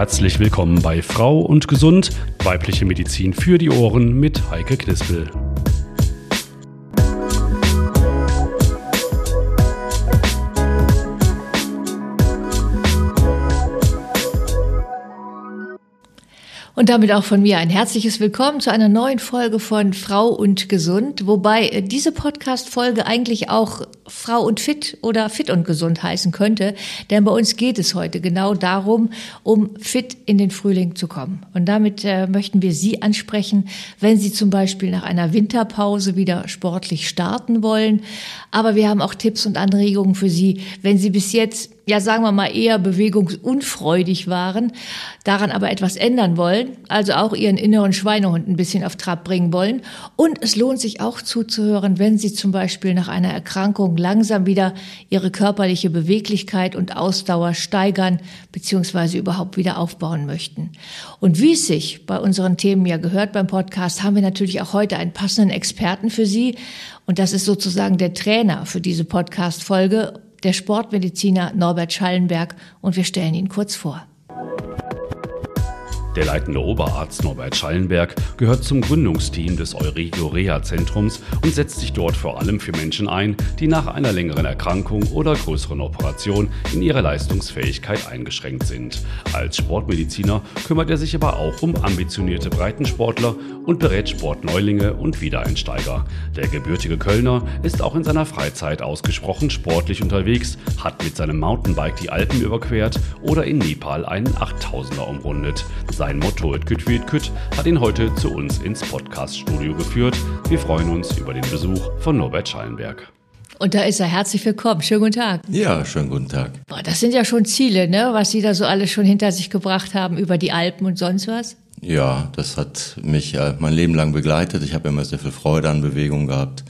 herzlich willkommen bei Frau und Gesund, weibliche Medizin für die Ohren mit Heike Knispel. Damit auch von mir ein herzliches Willkommen zu einer neuen Folge von Frau und Gesund, wobei äh, diese Podcast-Folge eigentlich auch Frau und Fit oder Fit und Gesund heißen könnte, denn bei uns geht es heute genau darum, um fit in den Frühling zu kommen. Und damit äh, möchten wir Sie ansprechen, wenn Sie zum Beispiel nach einer Winterpause wieder sportlich starten wollen. Aber wir haben auch Tipps und Anregungen für Sie, wenn Sie bis jetzt ja, sagen wir mal, eher bewegungsunfreudig waren, daran aber etwas ändern wollen, also auch ihren inneren Schweinehund ein bisschen auf Trab bringen wollen. Und es lohnt sich auch zuzuhören, wenn Sie zum Beispiel nach einer Erkrankung langsam wieder Ihre körperliche Beweglichkeit und Ausdauer steigern bzw. überhaupt wieder aufbauen möchten. Und wie es sich bei unseren Themen ja gehört beim Podcast, haben wir natürlich auch heute einen passenden Experten für Sie. Und das ist sozusagen der Trainer für diese Podcast-Folge der Sportmediziner Norbert Schallenberg und wir stellen ihn kurz vor. Der leitende Oberarzt Norbert Schallenberg gehört zum Gründungsteam des Euregio Reha Zentrums und setzt sich dort vor allem für Menschen ein, die nach einer längeren Erkrankung oder größeren Operation in ihrer Leistungsfähigkeit eingeschränkt sind. Als Sportmediziner kümmert er sich aber auch um ambitionierte Breitensportler und berät Sportneulinge und Wiedereinsteiger. Der gebürtige Kölner ist auch in seiner Freizeit ausgesprochen sportlich unterwegs, hat mit seinem Mountainbike die Alpen überquert oder in Nepal einen 8000er umrundet. Sein Motto Et Küt wie Et Küt hat ihn heute zu uns ins Podcaststudio geführt. Wir freuen uns über den Besuch von Norbert Schallenberg. Und da ist er. Herzlich willkommen. Schönen guten Tag. Ja, schönen guten Tag. Boah, das sind ja schon Ziele, ne? was Sie da so alles schon hinter sich gebracht haben über die Alpen und sonst was. Ja, das hat mich äh, mein Leben lang begleitet. Ich habe immer sehr viel Freude an Bewegung gehabt.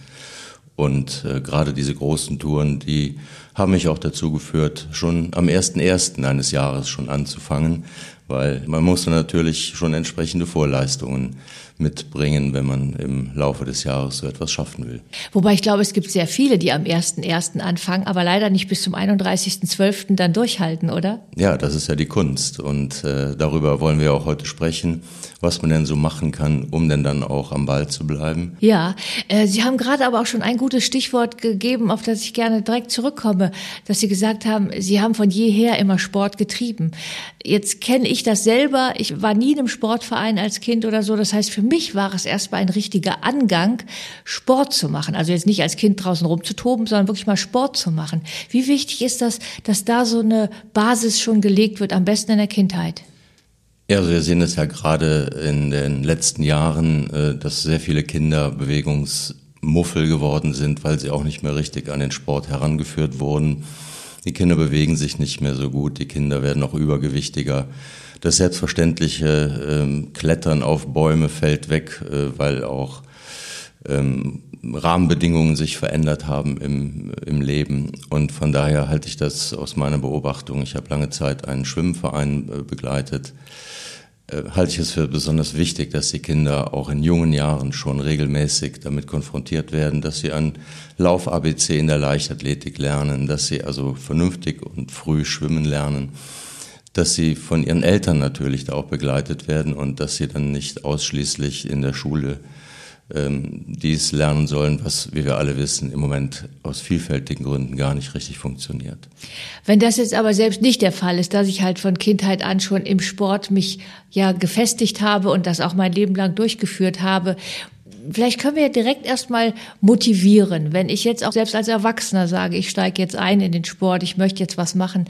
Und äh, gerade diese großen Touren, die haben mich auch dazu geführt, schon am 1.1. eines Jahres schon anzufangen, weil man musste natürlich schon entsprechende Vorleistungen mitbringen, wenn man im Laufe des Jahres so etwas schaffen will. Wobei ich glaube, es gibt sehr viele, die am 1.1. anfangen, aber leider nicht bis zum 31.12. dann durchhalten, oder? Ja, das ist ja die Kunst und äh, darüber wollen wir auch heute sprechen, was man denn so machen kann, um denn dann auch am Ball zu bleiben. Ja, äh, Sie haben gerade aber auch schon ein gutes Stichwort gegeben, auf das ich gerne direkt zurückkomme, dass Sie gesagt haben, Sie haben von jeher immer Sport getrieben. Jetzt kenne ich das selber. Ich war nie in einem Sportverein als Kind oder so. Das heißt, für mich war es erstmal ein richtiger Angang, Sport zu machen. Also jetzt nicht als Kind draußen rumzutoben, sondern wirklich mal Sport zu machen. Wie wichtig ist das, dass da so eine Basis schon gelegt wird, am besten in der Kindheit? Ja, also wir sehen es ja gerade in den letzten Jahren, äh, dass sehr viele Kinder Bewegungsmuffel geworden sind, weil sie auch nicht mehr richtig an den Sport herangeführt wurden. Die Kinder bewegen sich nicht mehr so gut, die Kinder werden auch übergewichtiger. Das selbstverständliche ähm, Klettern auf Bäume fällt weg, äh, weil auch ähm, Rahmenbedingungen sich verändert haben im, im Leben. Und von daher halte ich das aus meiner Beobachtung. Ich habe lange Zeit einen Schwimmverein äh, begleitet. Äh, halte ich es für besonders wichtig, dass die Kinder auch in jungen Jahren schon regelmäßig damit konfrontiert werden, dass sie ein Lauf-ABC in der Leichtathletik lernen, dass sie also vernünftig und früh schwimmen lernen dass sie von ihren Eltern natürlich da auch begleitet werden und dass sie dann nicht ausschließlich in der Schule ähm, dies lernen sollen, was, wie wir alle wissen, im Moment aus vielfältigen Gründen gar nicht richtig funktioniert. Wenn das jetzt aber selbst nicht der Fall ist, dass ich halt von Kindheit an schon im Sport mich ja gefestigt habe und das auch mein Leben lang durchgeführt habe, vielleicht können wir ja direkt erstmal motivieren, wenn ich jetzt auch selbst als Erwachsener sage, ich steige jetzt ein in den Sport, ich möchte jetzt was machen.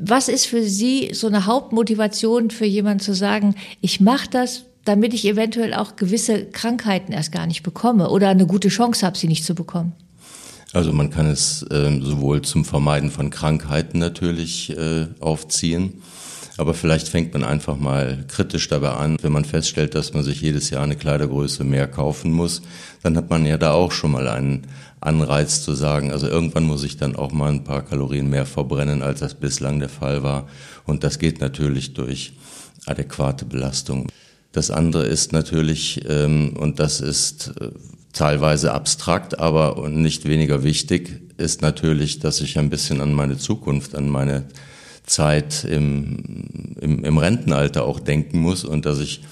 Was ist für Sie so eine Hauptmotivation für jemanden zu sagen, ich mache das, damit ich eventuell auch gewisse Krankheiten erst gar nicht bekomme oder eine gute Chance habe, sie nicht zu bekommen? Also man kann es äh, sowohl zum Vermeiden von Krankheiten natürlich äh, aufziehen, aber vielleicht fängt man einfach mal kritisch dabei an, wenn man feststellt, dass man sich jedes Jahr eine Kleidergröße mehr kaufen muss, dann hat man ja da auch schon mal einen Anreiz zu sagen, also irgendwann muss ich dann auch mal ein paar Kalorien mehr verbrennen, als das bislang der Fall war. Und das geht natürlich durch adäquate Belastung. Das andere ist natürlich, ähm, und das ist äh, teilweise abstrakt, aber nicht weniger wichtig, ist natürlich, dass ich ein bisschen an meine Zukunft, an meine Zeit im, im, im Rentenalter auch denken muss und dass ich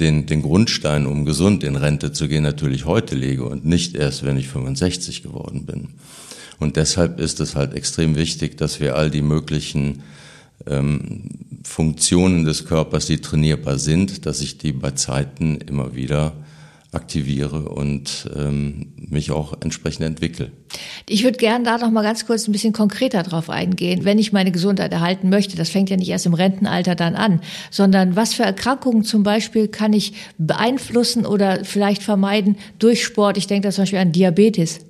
den, den Grundstein, um gesund in Rente zu gehen, natürlich heute lege und nicht erst, wenn ich 65 geworden bin. Und deshalb ist es halt extrem wichtig, dass wir all die möglichen ähm, Funktionen des Körpers, die trainierbar sind, dass ich die bei Zeiten immer wieder aktiviere und ähm, mich auch entsprechend entwickle. Ich würde gerne da noch mal ganz kurz ein bisschen konkreter drauf eingehen, wenn ich meine Gesundheit erhalten möchte. Das fängt ja nicht erst im Rentenalter dann an, sondern was für Erkrankungen zum Beispiel kann ich beeinflussen oder vielleicht vermeiden durch Sport? Ich denke da zum Beispiel an Diabetes.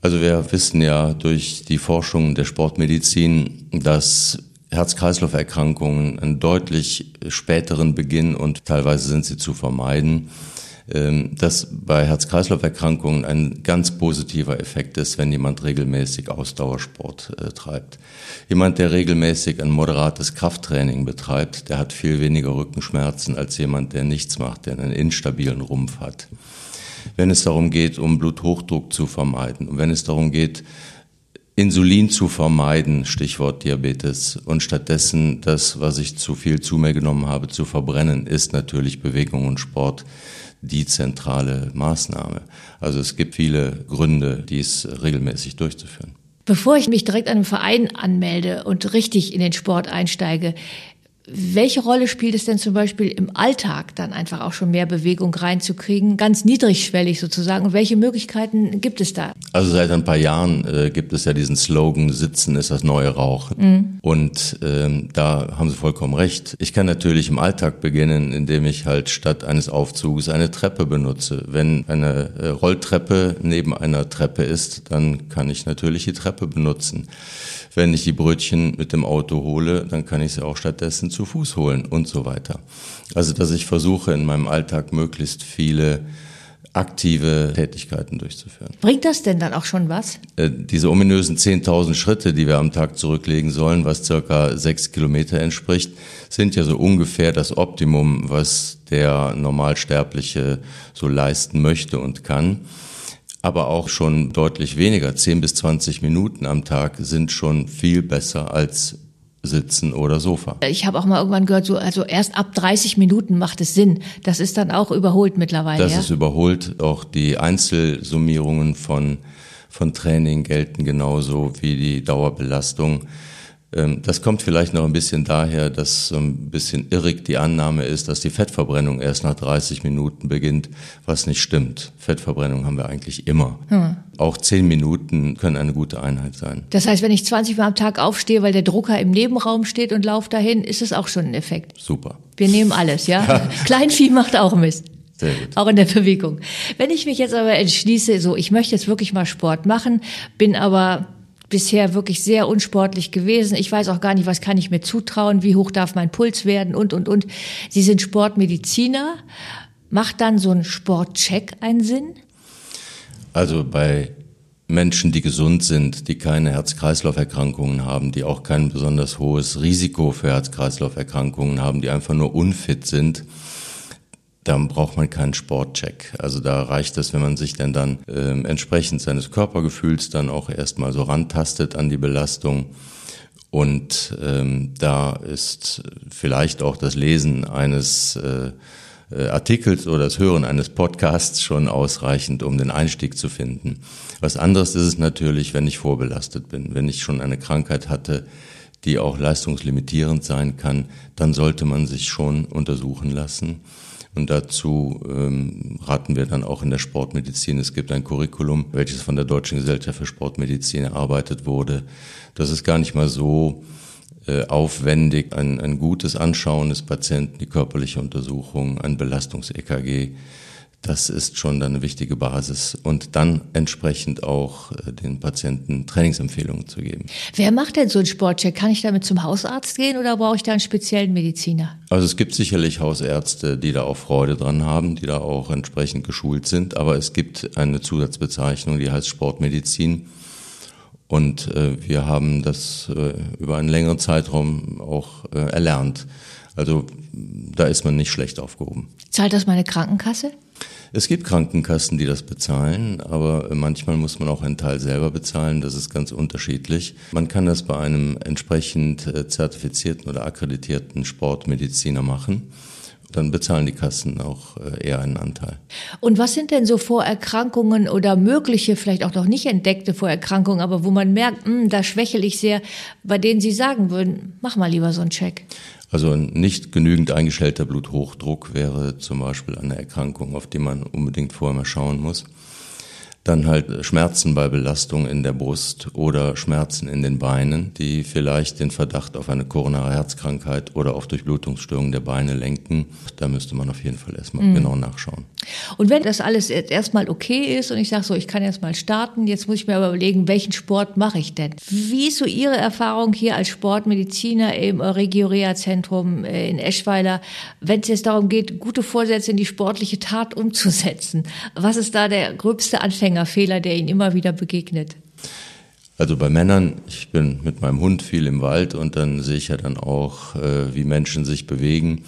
Also wir wissen ja durch die Forschung der Sportmedizin, dass Herz-Kreislauf-Erkrankungen einen deutlich späteren Beginn und teilweise sind sie zu vermeiden dass bei Herz-Kreislauf-Erkrankungen ein ganz positiver Effekt ist, wenn jemand regelmäßig Ausdauersport äh, treibt. Jemand, der regelmäßig ein moderates Krafttraining betreibt, der hat viel weniger Rückenschmerzen als jemand, der nichts macht, der einen instabilen Rumpf hat. Wenn es darum geht, um Bluthochdruck zu vermeiden und wenn es darum geht, Insulin zu vermeiden, Stichwort Diabetes, und stattdessen das, was ich zu viel zu mir genommen habe, zu verbrennen, ist natürlich Bewegung und Sport die zentrale Maßnahme. Also es gibt viele Gründe, dies regelmäßig durchzuführen. Bevor ich mich direkt einem Verein anmelde und richtig in den Sport einsteige, welche Rolle spielt es denn zum Beispiel im Alltag, dann einfach auch schon mehr Bewegung reinzukriegen, ganz niedrigschwellig sozusagen? Und welche Möglichkeiten gibt es da? Also seit ein paar Jahren äh, gibt es ja diesen Slogan, Sitzen ist das neue Rauchen. Mhm. Und ähm, da haben Sie vollkommen recht. Ich kann natürlich im Alltag beginnen, indem ich halt statt eines Aufzuges eine Treppe benutze. Wenn eine äh, Rolltreppe neben einer Treppe ist, dann kann ich natürlich die Treppe benutzen. Wenn ich die Brötchen mit dem Auto hole, dann kann ich sie auch stattdessen zu Fuß holen und so weiter. Also, dass ich versuche, in meinem Alltag möglichst viele aktive Tätigkeiten durchzuführen. Bringt das denn dann auch schon was? Äh, diese ominösen 10.000 Schritte, die wir am Tag zurücklegen sollen, was circa sechs Kilometer entspricht, sind ja so ungefähr das Optimum, was der Normalsterbliche so leisten möchte und kann aber auch schon deutlich weniger. 10 bis 20 Minuten am Tag sind schon viel besser als Sitzen oder Sofa. Ich habe auch mal irgendwann gehört, so also erst ab 30 Minuten macht es Sinn. Das ist dann auch überholt mittlerweile. Das ja? ist überholt. Auch die Einzelsummierungen von von Training gelten genauso wie die Dauerbelastung. Ähm, das kommt vielleicht noch ein bisschen daher, dass so ein bisschen irrig die Annahme ist, dass die Fettverbrennung erst nach 30 Minuten beginnt, was nicht stimmt. Fettverbrennung haben wir eigentlich immer. Hm. Auch 10 Minuten können eine gute Einheit sein. Das heißt, wenn ich 20 Mal am Tag aufstehe, weil der Drucker im Nebenraum steht und laufe dahin, ist es auch schon ein Effekt. Super. Wir nehmen alles, ja? ja. Kleinvieh macht auch Mist. Auch in der Bewegung. Wenn ich mich jetzt aber entschließe, so, ich möchte jetzt wirklich mal Sport machen, bin aber bisher wirklich sehr unsportlich gewesen. Ich weiß auch gar nicht, was kann ich mir zutrauen, wie hoch darf mein Puls werden und, und, und. Sie sind Sportmediziner. Macht dann so ein Sportcheck einen Sinn? Also bei Menschen, die gesund sind, die keine Herz-Kreislauf-Erkrankungen haben, die auch kein besonders hohes Risiko für Herz-Kreislauf-Erkrankungen haben, die einfach nur unfit sind, dann braucht man keinen Sportcheck. Also da reicht es, wenn man sich denn dann äh, entsprechend seines Körpergefühls dann auch erstmal so rantastet an die Belastung. Und ähm, da ist vielleicht auch das Lesen eines äh, äh, Artikels oder das Hören eines Podcasts schon ausreichend, um den Einstieg zu finden. Was anderes ist es natürlich, wenn ich vorbelastet bin, wenn ich schon eine Krankheit hatte, die auch leistungslimitierend sein kann, dann sollte man sich schon untersuchen lassen. Und dazu ähm, raten wir dann auch in der Sportmedizin. Es gibt ein Curriculum, welches von der Deutschen Gesellschaft für Sportmedizin erarbeitet wurde. Das ist gar nicht mal so äh, aufwendig. Ein, ein gutes Anschauen des Patienten, die körperliche Untersuchung, ein Belastungs-EKG das ist schon eine wichtige Basis und dann entsprechend auch äh, den Patienten Trainingsempfehlungen zu geben. Wer macht denn so einen Sportcheck? Kann ich damit zum Hausarzt gehen oder brauche ich da einen speziellen Mediziner? Also es gibt sicherlich Hausärzte, die da auch Freude dran haben, die da auch entsprechend geschult sind, aber es gibt eine Zusatzbezeichnung, die heißt Sportmedizin. Und äh, wir haben das äh, über einen längeren Zeitraum auch äh, erlernt. Also da ist man nicht schlecht aufgehoben. Zahlt das meine Krankenkasse? Es gibt Krankenkassen, die das bezahlen, aber manchmal muss man auch einen Teil selber bezahlen. Das ist ganz unterschiedlich. Man kann das bei einem entsprechend äh, zertifizierten oder akkreditierten Sportmediziner machen dann bezahlen die Kassen auch äh, eher einen Anteil. Und was sind denn so Vorerkrankungen oder mögliche, vielleicht auch noch nicht entdeckte Vorerkrankungen, aber wo man merkt, mh, hm, da schwächel ich sehr, bei denen Sie sagen würden, mach mal lieber so einen Check? Also ein nicht genügend eingestellter Bluthochdruck wäre zum Beispiel eine Erkrankung, auf die man unbedingt vorher mal schauen muss. Dann halt Schmerzen bei Belastung in der Brust oder Schmerzen in den Beinen, die vielleicht den Verdacht auf eine koronare Herzkrankheit oder auf Durchblutungsstörungen der Beine lenken. Da müsste man auf jeden Fall erstmal mhm. genau nachschauen. Und wenn das alles jetzt erstmal okay ist und ich sage so, ich kann jetzt mal starten, jetzt muss ich mir aber überlegen, welchen Sport mache ich denn? Wie ist so Ihre Erfahrung hier als Sportmediziner im Regiorea-Zentrum äh, in Eschweiler, wenn es jetzt darum geht, gute Vorsätze in die sportliche Tat umzusetzen? Was ist da der gröbste Anfänger? Anfängerfehler, der Ihnen immer wieder begegnet? Also bei Männern, ich bin mit meinem Hund viel im Wald und dann sehe ich ja dann auch, äh, wie Menschen sich bewegen.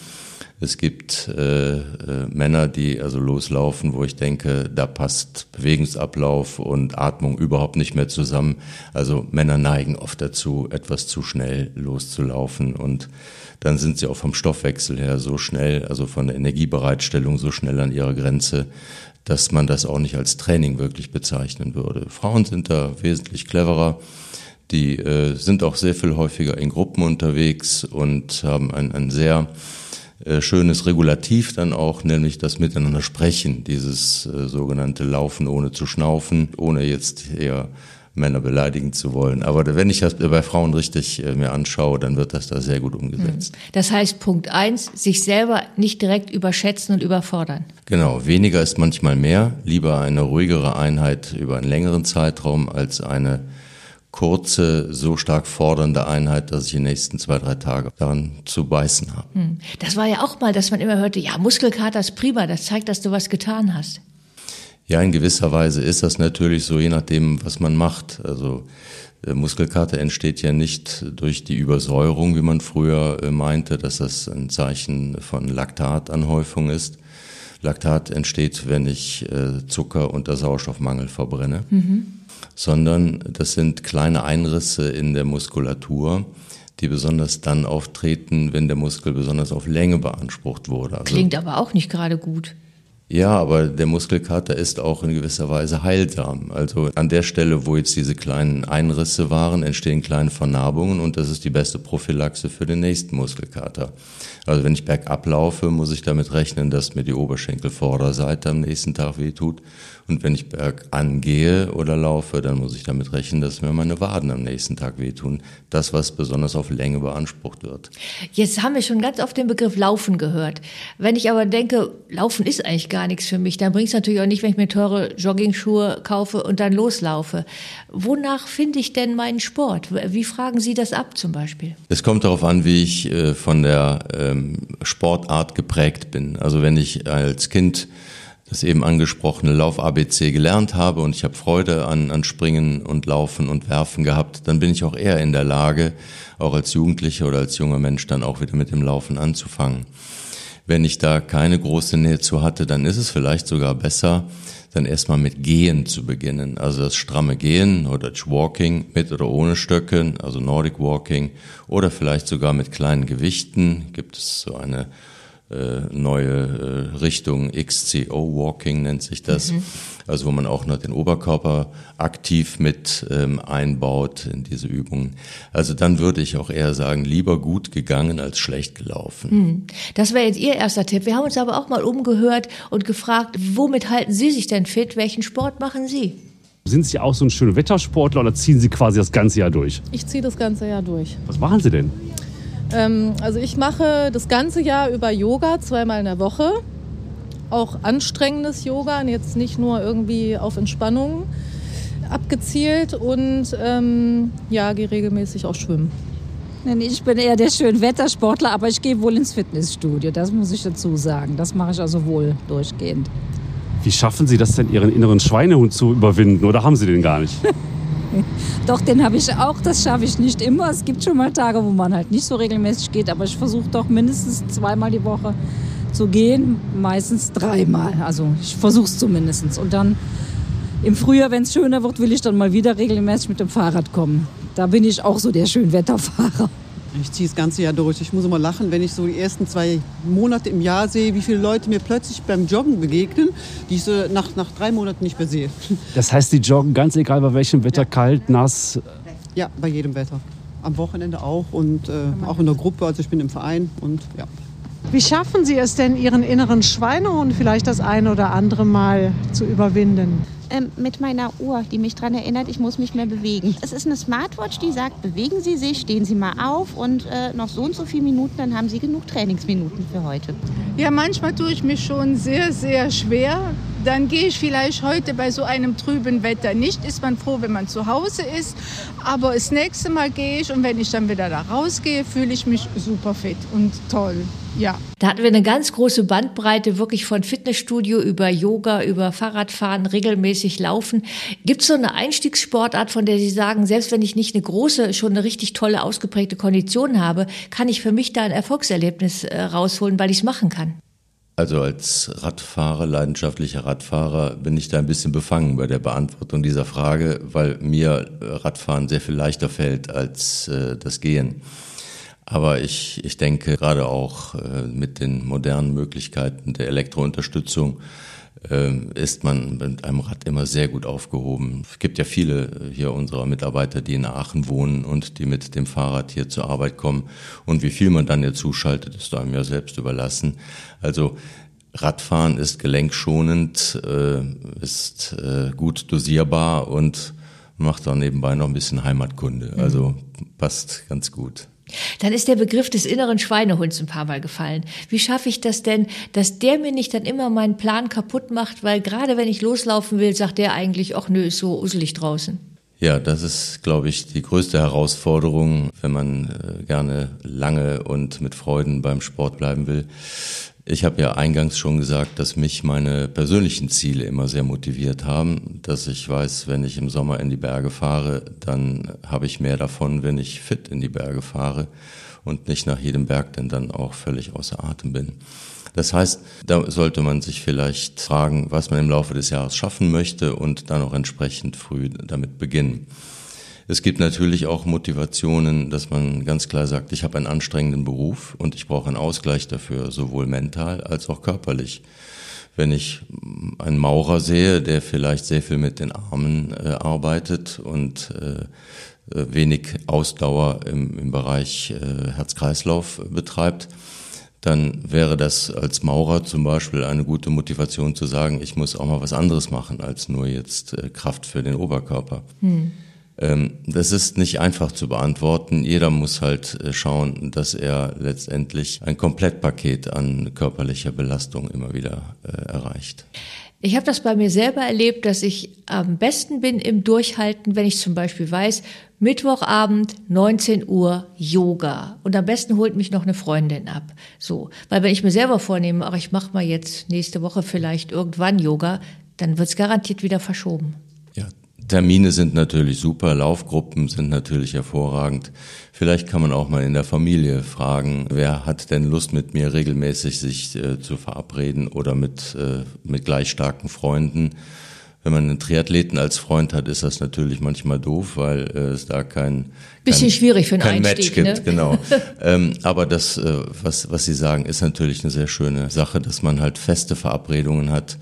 Es gibt äh, äh, Männer, die also loslaufen, wo ich denke, da passt Bewegungsablauf und Atmung überhaupt nicht mehr zusammen. Also Männer neigen oft dazu, etwas zu schnell loszulaufen und dann sind sie auch vom Stoffwechsel her so schnell, also von der Energiebereitstellung so schnell an ihrer Grenze, dass man das auch nicht als Training wirklich bezeichnen würde. Frauen sind da wesentlich cleverer. Die äh, sind auch sehr viel häufiger in Gruppen unterwegs und haben ein, ein sehr äh, schönes Regulativ dann auch, nämlich das Miteinander sprechen, dieses äh, sogenannte Laufen ohne zu schnaufen, ohne jetzt eher Männer beleidigen zu wollen. Aber wenn ich das bei Frauen richtig äh, mir anschaue, dann wird das da sehr gut umgesetzt. Hm. Das heißt, Punkt eins, sich selber nicht direkt überschätzen und überfordern. Genau, weniger ist manchmal mehr. Lieber eine ruhigere Einheit über einen längeren Zeitraum als eine kurze, so stark fordernde Einheit, dass ich die nächsten zwei, drei Tage daran zu beißen habe. Hm. Das war ja auch mal, dass man immer hörte, ja, Muskelkater ist prima, das zeigt, dass du was getan hast. Ja, in gewisser Weise ist das natürlich so, je nachdem, was man macht. Also äh, Muskelkater entsteht ja nicht durch die Übersäuerung, wie man früher äh, meinte, dass das ein Zeichen von Laktatanhäufung ist. Laktat entsteht, wenn ich äh, Zucker unter Sauerstoffmangel verbrenne, mhm. Sondern das sind kleine Einrisse in der Muskulatur, die besonders dann auftreten, wenn der Muskel besonders auf Länge beansprucht wurde. Also, Klingt aber auch nicht gerade gut. Ja, aber der Muskelkater ist auch in gewisser Weise heilsam. Also an der Stelle, wo jetzt diese kleinen Einrisse waren, entstehen kleine Vernarbungen und das ist die beste Prophylaxe für den nächsten Muskelkater. Also wenn ich bergab laufe, muss ich damit rechnen, dass mir die Oberschenkelvorderseite am nächsten Tag wehtut. Und wenn ich bergan gehe oder laufe, dann muss ich damit rechnen, dass mir meine Waden am nächsten Tag wehtun. Das, was besonders auf Länge beansprucht wird. Jetzt haben wir schon ganz oft den Begriff Laufen gehört. Wenn ich aber denke, Laufen ist eigentlich gar nichts für mich, dann bringt es natürlich auch nicht, wenn ich mir teure Joggingschuhe kaufe und dann loslaufe. Wonach finde ich denn meinen Sport? Wie fragen Sie das ab zum Beispiel? Es kommt darauf an, wie ich äh, von der ähm, Sportart geprägt bin. Also wenn ich als Kind das eben angesprochene Lauf-ABC gelernt habe und ich habe Freude an, an Springen und Laufen und Werfen gehabt, dann bin ich auch eher in der Lage, auch als Jugendlicher oder als junger Mensch dann auch wieder mit dem Laufen anzufangen. Wenn ich da keine große Nähe zu hatte, dann ist es vielleicht sogar besser, dann erstmal mit Gehen zu beginnen. Also das stramme Gehen oder Walking mit oder ohne Stöcken, also Nordic Walking oder vielleicht sogar mit kleinen Gewichten. Gibt es so eine neue äh, Richtung XCO Walking nennt sich das. Mhm. Also wo man auch noch den Oberkörper aktiv mit ähm, einbaut in diese Übungen. Also dann würde ich auch eher sagen, lieber gut gegangen als schlecht gelaufen. Mhm. Das wäre jetzt Ihr erster Tipp. Wir haben uns aber auch mal umgehört und gefragt, womit halten Sie sich denn fit? Welchen Sport machen Sie? Sind Sie auch so ein schöner Wettersportler oder ziehen Sie quasi das ganze Jahr durch? Ich ziehe das ganze Jahr durch. Was machen Sie denn? Ähm, also ich mache das ganze Jahr über Yoga, zweimal in der Woche. Auch anstrengendes Yoga, jetzt nicht nur irgendwie auf Entspannung abgezielt und ähm, ja, gehe regelmäßig auch schwimmen. Ich bin eher der Schönwettersportler, aber ich gehe wohl ins Fitnessstudio, das muss ich dazu sagen. Das mache ich also wohl durchgehend. Wie schaffen Sie das denn, Ihren inneren Schweinehund zu überwinden oder haben Sie den gar nicht? doch, den habe ich auch. Das schaffe ich nicht immer. Es gibt schon mal Tage, wo man halt nicht so regelmäßig geht, aber ich versuche doch mindestens zweimal die Woche zu gehen, meistens dreimal. Also ich versuche es zumindest. Und dann im Frühjahr, wenn es schöner wird, will ich dann mal wieder regelmäßig mit dem Fahrrad kommen. Da bin ich auch so der Schönwetterfahrer. Ich ziehe das ganze Jahr durch. Ich muss immer lachen, wenn ich so die ersten zwei Monate im Jahr sehe, wie viele Leute mir plötzlich beim Joggen begegnen, die ich so nach, nach drei Monaten nicht mehr sehe. Das heißt, die joggen ganz egal bei welchem Wetter, ja. kalt, nass? Ja, bei jedem Wetter. Am Wochenende auch und äh, auch in der Gruppe. Also ich bin im Verein und ja. Wie schaffen Sie es denn, Ihren inneren Schweinehund vielleicht das ein oder andere Mal zu überwinden? Ähm, mit meiner Uhr, die mich daran erinnert, ich muss mich mehr bewegen. Es ist eine Smartwatch, die sagt, bewegen Sie sich, stehen Sie mal auf und äh, noch so und so viele Minuten, dann haben Sie genug Trainingsminuten für heute. Ja, manchmal tue ich mich schon sehr, sehr schwer. Dann gehe ich vielleicht heute bei so einem trüben Wetter nicht. Ist man froh, wenn man zu Hause ist. Aber das nächste Mal gehe ich und wenn ich dann wieder da rausgehe, fühle ich mich super fit und toll. Ja. Da hatten wir eine ganz große Bandbreite, wirklich von Fitnessstudio über Yoga, über Fahrradfahren, regelmäßig Laufen. Gibt es so eine Einstiegssportart, von der Sie sagen, selbst wenn ich nicht eine große, schon eine richtig tolle, ausgeprägte Kondition habe, kann ich für mich da ein Erfolgserlebnis äh, rausholen, weil ich es machen kann? Also als Radfahrer, leidenschaftlicher Radfahrer, bin ich da ein bisschen befangen bei der Beantwortung dieser Frage, weil mir Radfahren sehr viel leichter fällt als äh, das Gehen. Aber ich, ich denke gerade auch äh, mit den modernen Möglichkeiten der Elektrounterstützung äh, ist man mit einem Rad immer sehr gut aufgehoben. Es gibt ja viele hier unserer Mitarbeiter, die in Aachen wohnen und die mit dem Fahrrad hier zur Arbeit kommen. Und wie viel man dann hier zuschaltet, ist einem ja selbst überlassen. Also Radfahren ist gelenkschonend, äh, ist äh, gut dosierbar und macht auch nebenbei noch ein bisschen Heimatkunde. Also passt ganz gut. Dann ist der Begriff des inneren Schweinehunds ein paar Mal gefallen. Wie schaffe ich das denn, dass der mir nicht dann immer meinen Plan kaputt macht, weil gerade wenn ich loslaufen will, sagt der eigentlich, ach nö, ist so uselig draußen. Ja, das ist, glaube ich, die größte Herausforderung, wenn man äh, gerne lange und mit Freuden beim Sport bleiben will. Ich habe ja eingangs schon gesagt, dass mich meine persönlichen Ziele immer sehr motiviert haben, dass ich weiß, wenn ich im Sommer in die Berge fahre, dann habe ich mehr davon, wenn ich fit in die Berge fahre und nicht nach jedem Berg denn dann auch völlig außer Atem bin. Das heißt, da sollte man sich vielleicht fragen, was man im Laufe des Jahres schaffen möchte und dann auch entsprechend früh damit beginnen. Es gibt natürlich auch Motivationen, dass man ganz klar sagt, ich habe einen anstrengenden Beruf und ich brauche einen Ausgleich dafür, sowohl mental als auch körperlich. Wenn ich einen Maurer sehe, der vielleicht sehr viel mit den Armen äh, arbeitet und äh, äh wenig Ausdauer im, im Bereich äh, Herz-Kreislauf betreibt, dann wäre das als Maurer zum Beispiel eine gute Motivation zu sagen, ich muss auch mal was anderes machen als nur jetzt äh, Kraft für den Oberkörper. Hm. Ähm, das ist nicht einfach zu beantworten. Jeder muss halt äh, schauen, dass er letztendlich ein Komplettpaket an körperlicher Belastung immer wieder äh, erreicht. Ich habe das bei mir selber erlebt, dass ich am besten bin im Durchhalten, wenn ich zum Beispiel weiß, Mittwochabend, 19 Uhr, Yoga. Und am besten holt mich noch eine Freundin ab. So. Weil wenn ich mir selber vornehme, ach, ich mache mal jetzt nächste Woche vielleicht irgendwann Yoga, dann wird's garantiert wieder verschoben. Termine sind natürlich super, Laufgruppen sind natürlich hervorragend. Vielleicht kann man auch mal in der Familie fragen, wer hat denn Lust mit mir regelmäßig sich äh, zu verabreden oder mit, äh, mit gleich starken Freunden. Wenn man einen Triathleten als Freund hat, ist das natürlich manchmal doof, weil äh, es da kein bisschen kein, schwierig für einen kein Einstieg, Match gibt, ne? genau. ähm, aber das, äh, was was Sie sagen, ist natürlich eine sehr schöne Sache, dass man halt feste Verabredungen hat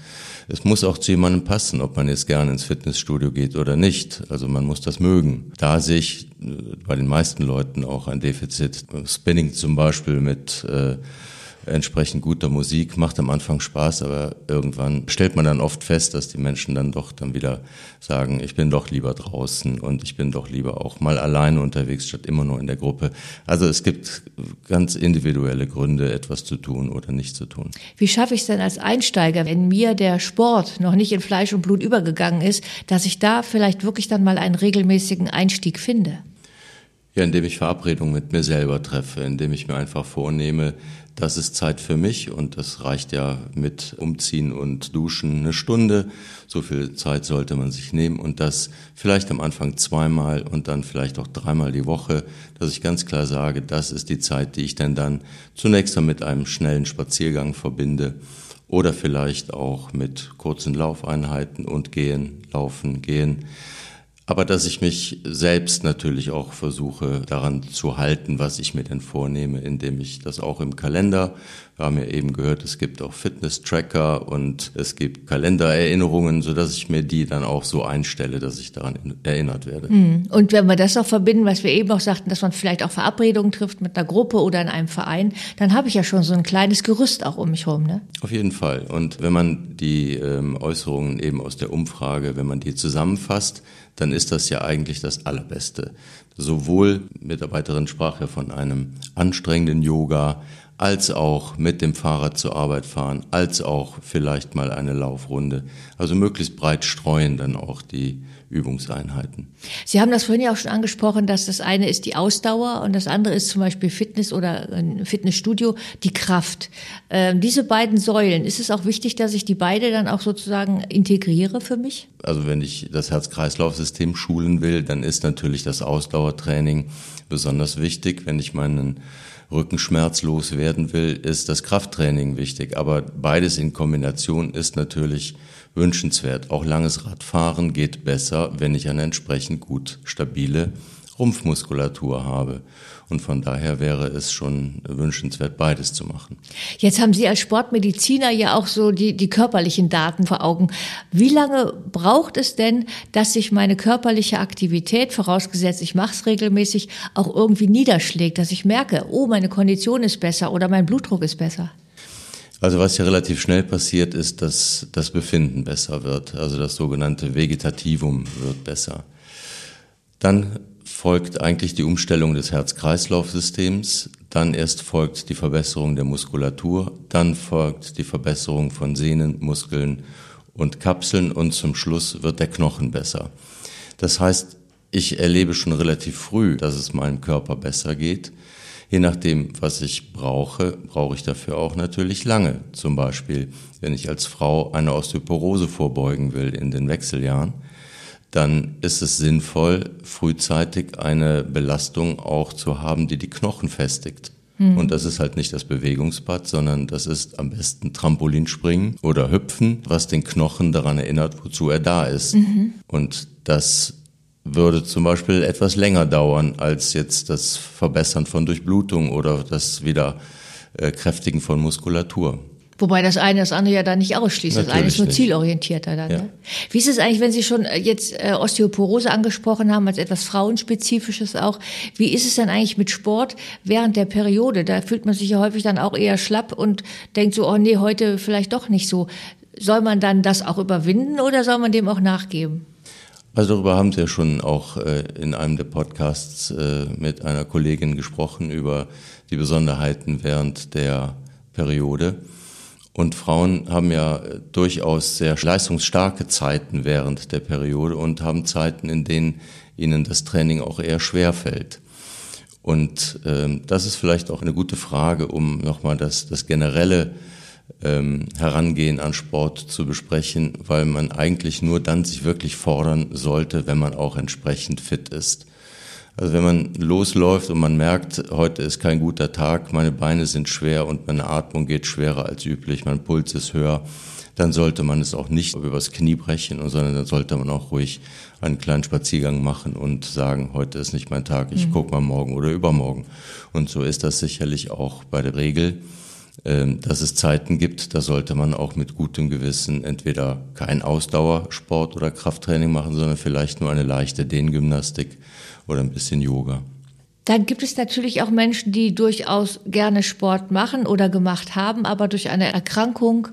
es muss auch zu jemandem passen, ob man jetzt gerne ins Fitnessstudio geht oder nicht. Also man muss das mögen. Da sehe ich äh, bei den meisten Leuten auch ein Defizit. Spinning zum Beispiel mit äh, entsprechend guter Musik, macht am Anfang Spaß, aber irgendwann stellt man dann oft fest, dass die Menschen dann doch dann wieder sagen, ich bin doch lieber draußen und ich bin doch lieber auch mal alleine unterwegs, statt immer nur in der Gruppe. Also es gibt ganz individuelle Gründe, etwas zu tun oder nicht zu tun. Wie schaffe ich es denn als Einsteiger, wenn mir der Sport noch nicht in Fleisch und Blut übergegangen ist, dass ich da vielleicht wirklich dann mal einen regelmäßigen Einstieg finde? Ja, indem ich Verabredungen mit mir selber treffe, indem ich mir einfach vornehme, das ist Zeit für mich und das reicht ja mit Umziehen und Duschen eine Stunde. So viel Zeit sollte man sich nehmen und das vielleicht am Anfang zweimal und dann vielleicht auch dreimal die Woche, dass ich ganz klar sage, das ist die Zeit, die ich denn dann zunächst mal mit einem schnellen Spaziergang verbinde oder vielleicht auch mit kurzen Laufeinheiten und gehen, laufen, gehen. Aber dass ich mich selbst natürlich auch versuche daran zu halten, was ich mir denn vornehme, indem ich das auch im Kalender, wir haben ja eben gehört, es gibt auch Fitness-Tracker und es gibt Kalendererinnerungen, so dass ich mir die dann auch so einstelle, dass ich daran erinnert werde. Hm. Und wenn wir das auch verbinden, was wir eben auch sagten, dass man vielleicht auch Verabredungen trifft mit einer Gruppe oder in einem Verein, dann habe ich ja schon so ein kleines Gerüst auch um mich herum. Ne? Auf jeden Fall. Und wenn man die ähm, Äußerungen eben aus der Umfrage, wenn man die zusammenfasst, dann ist das ja eigentlich das Allerbeste. Sowohl Mitarbeiterin sprach ja von einem anstrengenden Yoga, als auch mit dem Fahrrad zur Arbeit fahren, als auch vielleicht mal eine Laufrunde. Also möglichst breit streuen dann auch die Übungseinheiten. Sie haben das vorhin ja auch schon angesprochen, dass das eine ist die Ausdauer und das andere ist zum Beispiel Fitness oder ein Fitnessstudio, die Kraft. Ähm, diese beiden Säulen, ist es auch wichtig, dass ich die beide dann auch sozusagen integriere für mich? Also wenn ich das Herz-Kreislauf-System schulen will, dann ist natürlich das Ausdauertraining besonders wichtig. Wenn ich meinen Rücken schmerzlos werden will, ist das Krafttraining wichtig. Aber beides in Kombination ist natürlich wünschenswert. Auch langes Radfahren geht besser, wenn ich eine entsprechend gut stabile Rumpfmuskulatur habe. Und von daher wäre es schon wünschenswert, beides zu machen. Jetzt haben Sie als Sportmediziner ja auch so die, die körperlichen Daten vor Augen. Wie lange braucht es denn, dass sich meine körperliche Aktivität, vorausgesetzt ich mache es regelmäßig, auch irgendwie niederschlägt, dass ich merke, oh, meine Kondition ist besser oder mein Blutdruck ist besser? Also was hier relativ schnell passiert, ist, dass das Befinden besser wird. Also das sogenannte Vegetativum wird besser. Dann folgt eigentlich die Umstellung des Herz-Kreislauf-Systems, dann erst folgt die Verbesserung der Muskulatur, dann folgt die Verbesserung von Sehnen, Muskeln und Kapseln und zum Schluss wird der Knochen besser. Das heißt, ich erlebe schon relativ früh, dass es meinem Körper besser geht. Je nachdem, was ich brauche, brauche ich dafür auch natürlich lange. Zum Beispiel, wenn ich als Frau eine Osteoporose vorbeugen will in den Wechseljahren, dann ist es sinnvoll, frühzeitig eine Belastung auch zu haben, die die Knochen festigt. Mhm. Und das ist halt nicht das Bewegungsbad, sondern das ist am besten Trampolinspringen oder Hüpfen, was den Knochen daran erinnert, wozu er da ist. Mhm. Und das würde zum Beispiel etwas länger dauern als jetzt das Verbessern von Durchblutung oder das Wiederkräftigen von Muskulatur. Wobei das eine das andere ja dann nicht ausschließt. Natürlich das eine ist nur nicht. zielorientierter dann. Ja. Ne? Wie ist es eigentlich, wenn Sie schon äh, jetzt äh, Osteoporose angesprochen haben, als etwas Frauenspezifisches auch? Wie ist es denn eigentlich mit Sport während der Periode? Da fühlt man sich ja häufig dann auch eher schlapp und denkt so, oh nee, heute vielleicht doch nicht so. Soll man dann das auch überwinden oder soll man dem auch nachgeben? Also darüber haben Sie ja schon auch äh, in einem der Podcasts äh, mit einer Kollegin gesprochen über die Besonderheiten während der Periode. Und Frauen haben ja durchaus sehr leistungsstarke Zeiten während der Periode und haben Zeiten, in denen ihnen das Training auch eher schwer fällt. Und ähm, das ist vielleicht auch eine gute Frage, um nochmal das, das generelle ähm, Herangehen an Sport zu besprechen, weil man eigentlich nur dann sich wirklich fordern sollte, wenn man auch entsprechend fit ist. Also wenn man losläuft und man merkt, heute ist kein guter Tag, meine Beine sind schwer und meine Atmung geht schwerer als üblich, mein Puls ist höher, dann sollte man es auch nicht übers Knie brechen, sondern dann sollte man auch ruhig einen kleinen Spaziergang machen und sagen, heute ist nicht mein Tag, ich mhm. gucke mal morgen oder übermorgen. Und so ist das sicherlich auch bei der Regel ähm, dass es Zeiten gibt, da sollte man auch mit gutem Gewissen entweder kein Ausdauersport oder Krafttraining machen, sondern vielleicht nur eine leichte Dehngymnastik oder ein bisschen Yoga. Dann gibt es natürlich auch Menschen, die durchaus gerne Sport machen oder gemacht haben, aber durch eine Erkrankung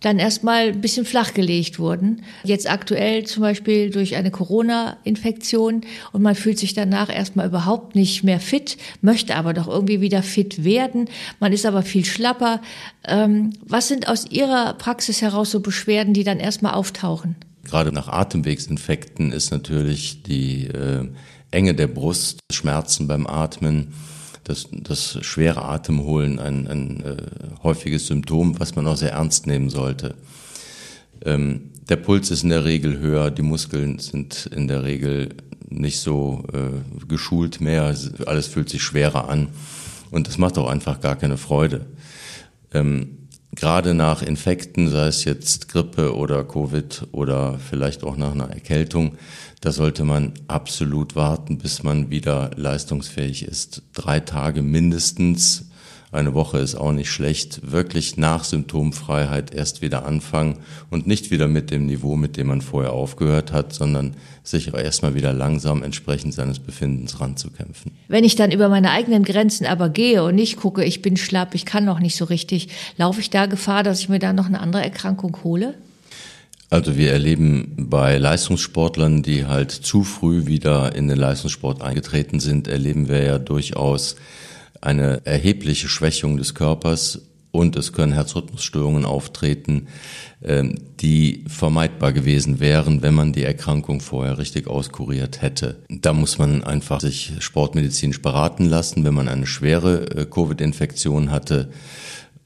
dann erstmal ein bisschen flachgelegt wurden. Jetzt aktuell zum Beispiel durch eine Corona-Infektion und man fühlt sich danach erstmal überhaupt nicht mehr fit, möchte aber doch irgendwie wieder fit werden. Man ist aber viel schlapper. Ähm, was sind aus Ihrer Praxis heraus so Beschwerden, die dann erstmal auftauchen? Gerade nach Atemwegsinfekten ist natürlich die äh, Enge der Brust, Schmerzen beim Atmen, das, das schwere Atemholen ein, ein äh, häufiges Symptom, was man auch sehr ernst nehmen sollte. Ähm, der Puls ist in der Regel höher, die Muskeln sind in der Regel nicht so äh, geschult mehr, alles fühlt sich schwerer an und das macht auch einfach gar keine Freude. Ähm, gerade nach Infekten, sei es jetzt Grippe oder Covid oder vielleicht auch nach einer Erkältung, da sollte man absolut warten, bis man wieder leistungsfähig ist. Drei Tage mindestens eine Woche ist auch nicht schlecht, wirklich nach Symptomfreiheit erst wieder anfangen und nicht wieder mit dem Niveau, mit dem man vorher aufgehört hat, sondern sich erstmal wieder langsam entsprechend seines Befindens ranzukämpfen. Wenn ich dann über meine eigenen Grenzen aber gehe und nicht gucke, ich bin schlapp, ich kann noch nicht so richtig, laufe ich da Gefahr, dass ich mir da noch eine andere Erkrankung hole? Also wir erleben bei Leistungssportlern, die halt zu früh wieder in den Leistungssport eingetreten sind, erleben wir ja durchaus eine erhebliche Schwächung des Körpers und es können Herzrhythmusstörungen auftreten, ähm, die vermeidbar gewesen wären, wenn man die Erkrankung vorher richtig auskuriert hätte. Da muss man einfach sich sportmedizinisch beraten lassen, wenn man eine schwere äh, Covid-Infektion hatte.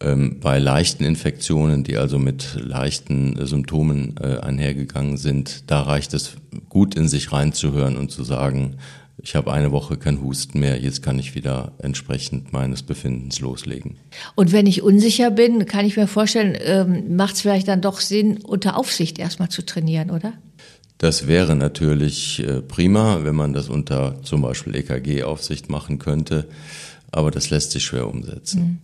Ähm, bei leichten Infektionen, die also mit leichten Symptomen äh, einhergegangen sind, da reicht es gut in sich reinzuhören und zu sagen, ich habe eine Woche kein Husten mehr, jetzt kann ich wieder entsprechend meines Befindens loslegen. Und wenn ich unsicher bin, kann ich mir vorstellen, ähm, macht es vielleicht dann doch Sinn, unter Aufsicht erstmal zu trainieren, oder? Das wäre natürlich äh, prima, wenn man das unter zum Beispiel EKG-Aufsicht machen könnte, aber das lässt sich schwer umsetzen. Mhm.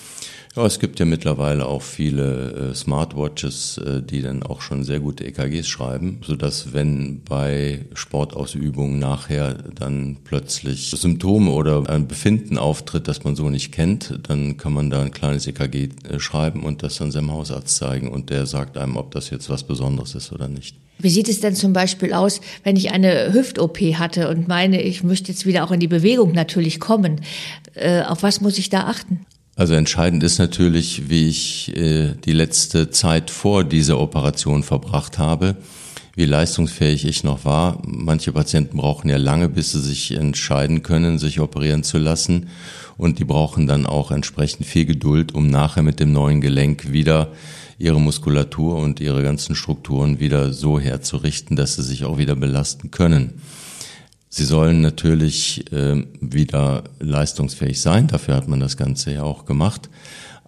Ja, es gibt ja mittlerweile auch viele äh, Smartwatches, äh, die dann auch schon sehr gute EKGs schreiben, so dass wenn bei Sportausübungen nachher dann plötzlich Symptome oder ein Befinden auftritt, das man so nicht kennt, dann kann man da ein kleines EKG äh, schreiben und das dann seinem Hausarzt zeigen und der sagt einem, ob das jetzt was Besonderes ist oder nicht. Wie sieht es denn zum Beispiel aus, wenn ich eine Hüft-OP hatte und meine, ich möchte jetzt wieder auch in die Bewegung natürlich kommen? Äh, auf was muss ich da achten? Also entscheidend ist natürlich, wie ich äh, die letzte Zeit vor dieser Operation verbracht habe, wie leistungsfähig ich noch war. Manche Patienten brauchen ja lange, bis sie sich entscheiden können, sich operieren zu lassen. Und die brauchen dann auch entsprechend viel Geduld, um nachher mit dem neuen Gelenk wieder ihre Muskulatur und ihre ganzen Strukturen wieder so herzurichten, dass sie sich auch wieder belasten können. Sie sollen natürlich äh, wieder leistungsfähig sein, dafür hat man das Ganze ja auch gemacht,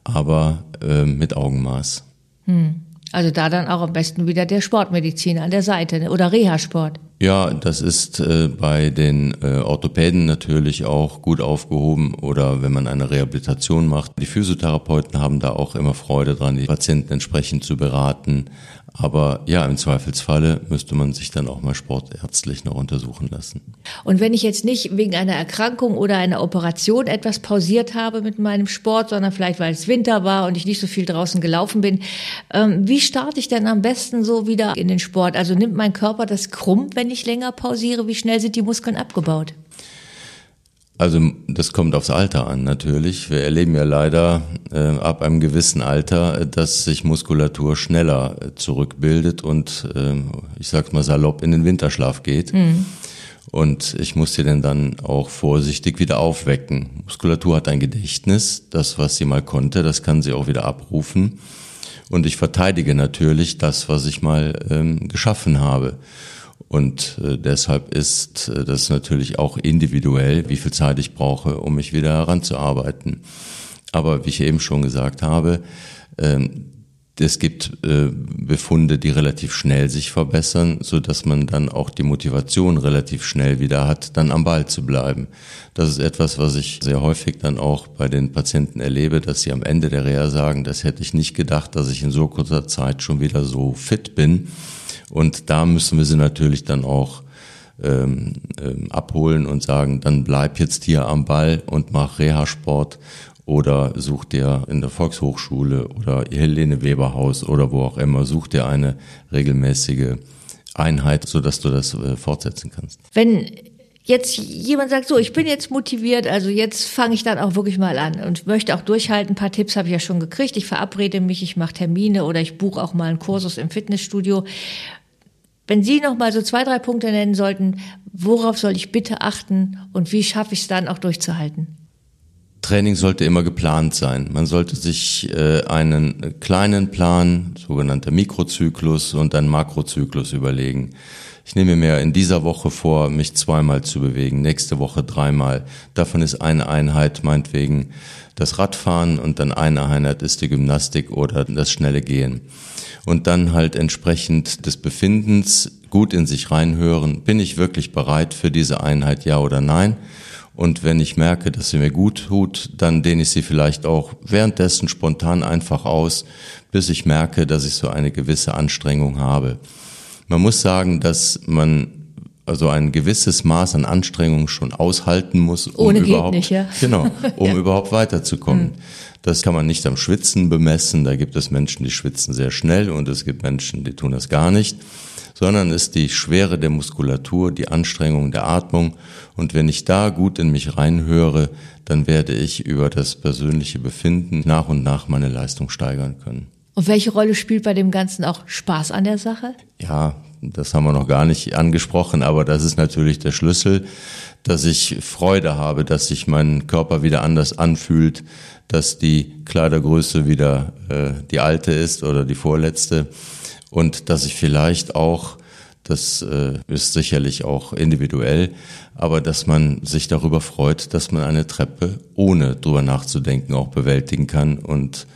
aber äh, mit Augenmaß. Hm. Also da dann auch am besten wieder der Sportmediziner an der Seite ne? oder Reha-Sport. Ja, das ist äh, bei den äh, Orthopäden natürlich auch gut aufgehoben oder wenn man eine Rehabilitation macht. Die Physiotherapeuten haben da auch immer Freude dran, die Patienten entsprechend zu beraten, aber ja, im Zweifelsfalle müsste man sich dann auch mal sportärztlich noch untersuchen lassen. Und wenn ich jetzt nicht wegen einer Erkrankung oder einer Operation etwas pausiert habe mit meinem Sport, sondern vielleicht weil es Winter war und ich nicht so viel draußen gelaufen bin, ähm, wie starte ich denn am besten so wieder in den Sport? Also nimmt mein Körper das krumm, wenn ich länger pausiere? Wie schnell sind die Muskeln abgebaut? Also das kommt aufs Alter an natürlich. Wir erleben ja leider ab einem gewissen Alter, dass sich Muskulatur schneller äh, zurückbildet und äh, ich sag's mal salopp in den Winterschlaf geht. Mhm. Und ich muss sie denn dann auch vorsichtig wieder aufwecken. Muskulatur hat ein Gedächtnis, das, was sie mal konnte, das kann sie auch wieder abrufen. Und ich verteidige natürlich das, was ich mal ähm, geschaffen habe. Und äh, deshalb ist äh, das natürlich auch individuell, wie viel Zeit ich brauche, um mich wieder heranzuarbeiten. Aber wie ich eben schon gesagt habe, ähm, es gibt äh, Befunde, die relativ schnell sich verbessern, so dass man dann auch die Motivation relativ schnell wieder hat, dann am Ball zu bleiben. Das ist etwas, was ich sehr häufig dann auch bei den Patienten erlebe, dass sie am Ende der Reha sagen, das hätte ich nicht gedacht, dass ich in so kurzer Zeit schon wieder so fit bin. Und da müssen wir sie natürlich dann auch ähm, ähm, abholen und sagen, dann bleib jetzt hier am Ball und mach Reha-Sport oder such dir in der Volkshochschule oder Helene Weberhaus oder wo auch immer, such dir eine regelmäßige Einheit, sodass du das äh, fortsetzen kannst. Wenn jetzt jemand sagt, so, ich bin jetzt motiviert, also jetzt fange ich dann auch wirklich mal an und möchte auch durchhalten. Ein paar Tipps habe ich ja schon gekriegt. Ich verabrede mich, ich mache Termine oder ich buche auch mal einen Kursus im Fitnessstudio. Wenn Sie noch mal so zwei, drei Punkte nennen sollten, worauf soll ich bitte achten und wie schaffe ich es dann auch durchzuhalten? Training sollte immer geplant sein. Man sollte sich äh, einen kleinen Plan, sogenannter Mikrozyklus und einen Makrozyklus überlegen. Ich nehme mir in dieser Woche vor, mich zweimal zu bewegen, nächste Woche dreimal. Davon ist eine Einheit meinetwegen das Radfahren und dann eine Einheit ist die Gymnastik oder das schnelle Gehen. Und dann halt entsprechend des Befindens gut in sich reinhören, bin ich wirklich bereit für diese Einheit, ja oder nein? Und wenn ich merke, dass sie mir gut tut, dann dehne ich sie vielleicht auch währenddessen spontan einfach aus, bis ich merke, dass ich so eine gewisse Anstrengung habe. Man muss sagen, dass man also ein gewisses Maß an Anstrengung schon aushalten muss, um Ohne überhaupt, nicht, ja. genau, um Ja. überhaupt weiterzukommen. Hm. Das kann man nicht am Schwitzen bemessen. Da gibt es Menschen, die schwitzen sehr schnell und es gibt Menschen, die tun das gar nicht, sondern ist die Schwere der Muskulatur, die Anstrengung der Atmung. Und wenn ich da gut in mich reinhöre, dann werde ich über das persönliche Befinden nach und nach meine Leistung steigern können. Und welche Rolle spielt bei dem Ganzen auch Spaß an der Sache? Ja, das haben wir noch gar nicht angesprochen, aber das ist natürlich der Schlüssel, dass ich Freude habe, dass sich mein Körper wieder anders anfühlt, dass die Kleidergröße wieder äh, die alte ist oder die vorletzte und dass ich vielleicht auch, das äh, ist sicherlich auch individuell, aber dass man sich darüber freut, dass man eine Treppe ohne drüber nachzudenken auch bewältigen kann und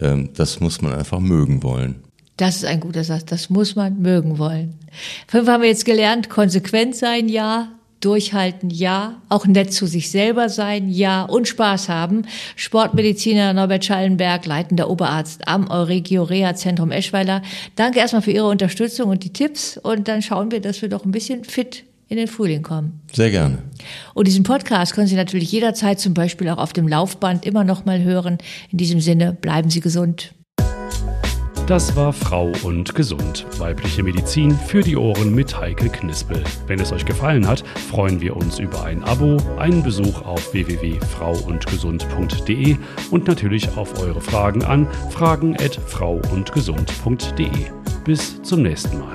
ähm, das muss man einfach mögen wollen. Das ist ein guter Satz. Das muss man mögen wollen. Fünf haben wir jetzt gelernt. Konsequent sein, ja. Durchhalten, ja. Auch nett zu sich selber sein, ja. Und Spaß haben. Sportmediziner Norbert Schallenberg, leitender Oberarzt am Euregio Reha Zentrum Eschweiler. Danke erstmal für Ihre Unterstützung und die Tipps. Und dann schauen wir, dass wir doch ein bisschen fit in den Frühling kommen. Sehr gerne. Und diesen Podcast können Sie natürlich jederzeit zum Beispiel auch auf dem Laufband immer noch mal hören. In diesem Sinne, bleiben Sie gesund. Das war Frau und Gesund. Weibliche Medizin für die Ohren mit Heike Knispel. Wenn es euch gefallen hat, freuen wir uns über ein Abo, einen Besuch auf www.frauundgesund.de und natürlich auf eure Fragen an fragen@frauundgesund.de. Bis zum nächsten Mal.